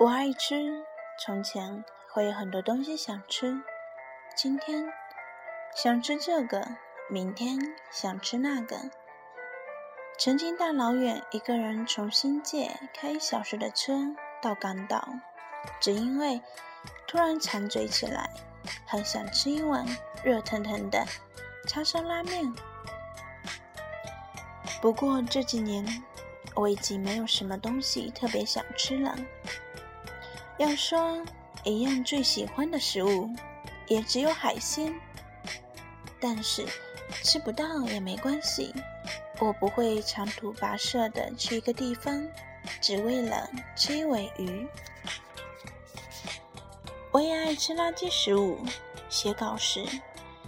我爱吃，从前会有很多东西想吃，今天想吃这个，明天想吃那个。曾经大老远一个人从新界开一小时的车到港岛，只因为突然馋嘴起来，很想吃一碗热腾腾的叉烧拉面。不过这几年我已经没有什么东西特别想吃了。要说一样最喜欢的食物，也只有海鲜。但是吃不到也没关系，我不会长途跋涉的去一个地方，只为了吃一尾鱼。我也爱吃垃圾食物，写稿时，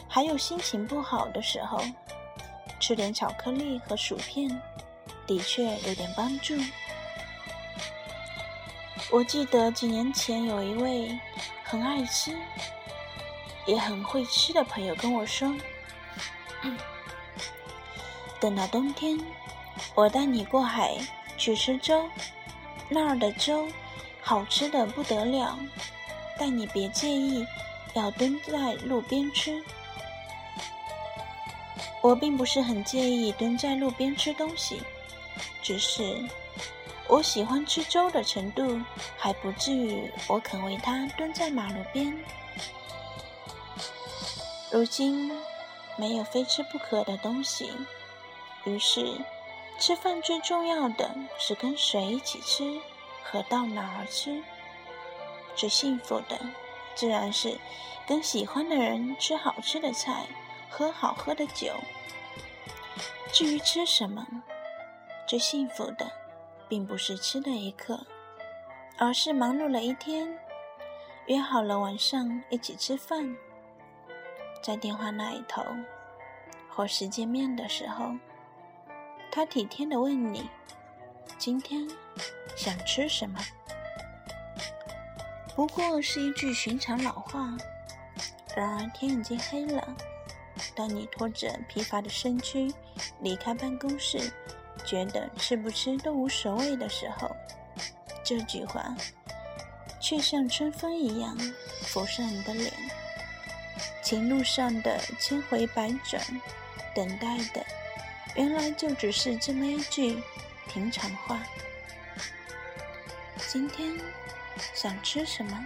还有心情不好的时候，吃点巧克力和薯片，的确有点帮助。我记得几年前有一位很爱吃、也很会吃的朋友跟我说：“ 等到冬天，我带你过海去吃粥，那儿的粥好吃的不得了。但你别介意，要蹲在路边吃。”我并不是很介意蹲在路边吃东西，只是。我喜欢吃粥的程度，还不至于我肯为它蹲在马路边。如今没有非吃不可的东西，于是吃饭最重要的是跟谁一起吃和到哪儿吃。最幸福的自然是跟喜欢的人吃好吃的菜，喝好喝的酒。至于吃什么，最幸福的。并不是吃的一刻，而是忙碌了一天，约好了晚上一起吃饭，在电话那一头，或是见面的时候，他体贴的问你：“今天想吃什么？”不过是一句寻常老话。然而天已经黑了，当你拖着疲乏的身躯离开办公室。觉得吃不吃都无所谓的时候，这句话却像春风一样拂上你的脸。情路上的千回百转，等待的原来就只是这么一句平常话。今天想吃什么？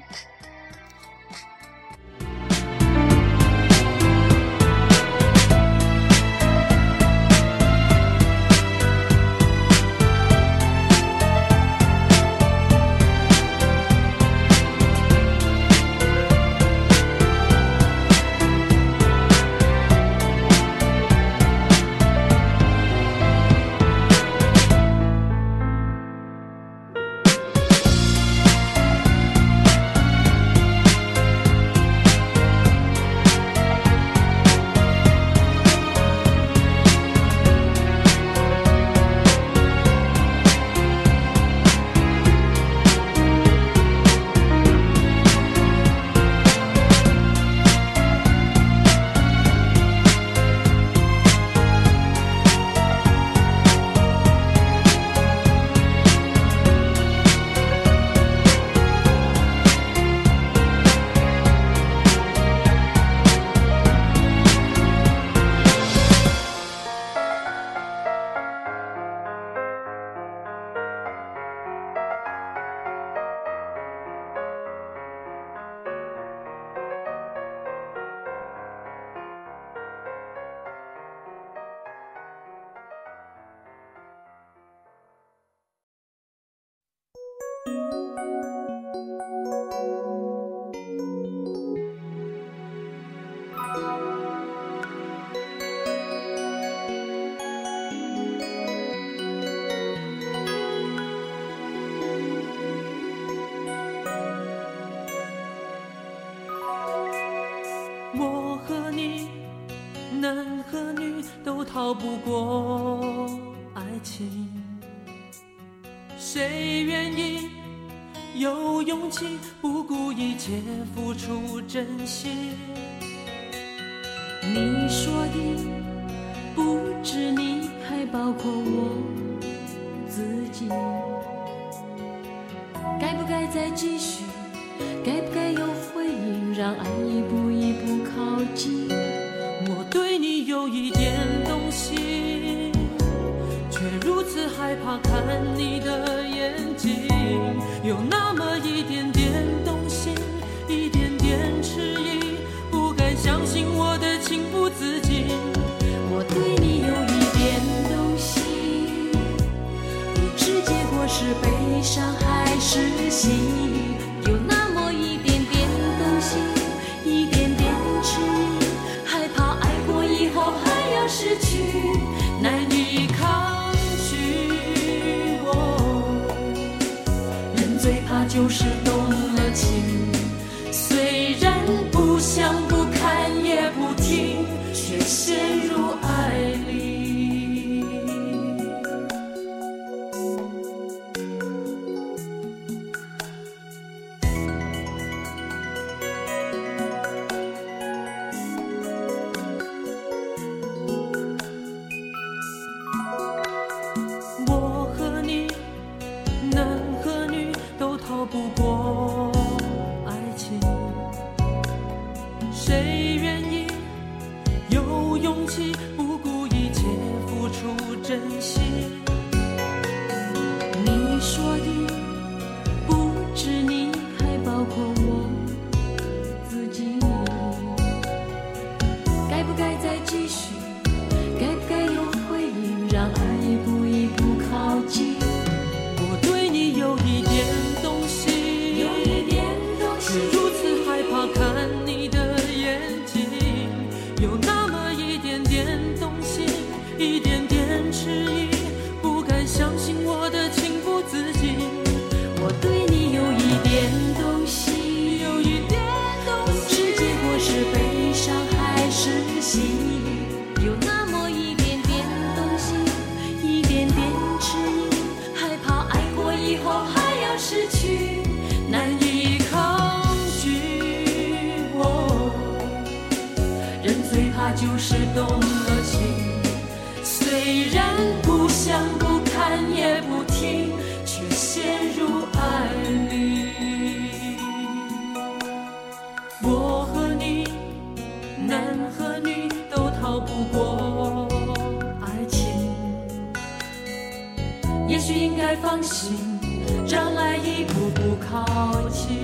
逃不过爱情谁愿意有勇气不顾一切付出真心？你说的不止你还包括我自己。该不该再继续？该不该有回应？让爱一步看你的眼睛，有那么一点点动心，一点点迟疑，不敢相信我的情不自禁。我对你有一点动心，不知结果是悲伤还是喜，有那么。就是多。不过让爱一步步靠近。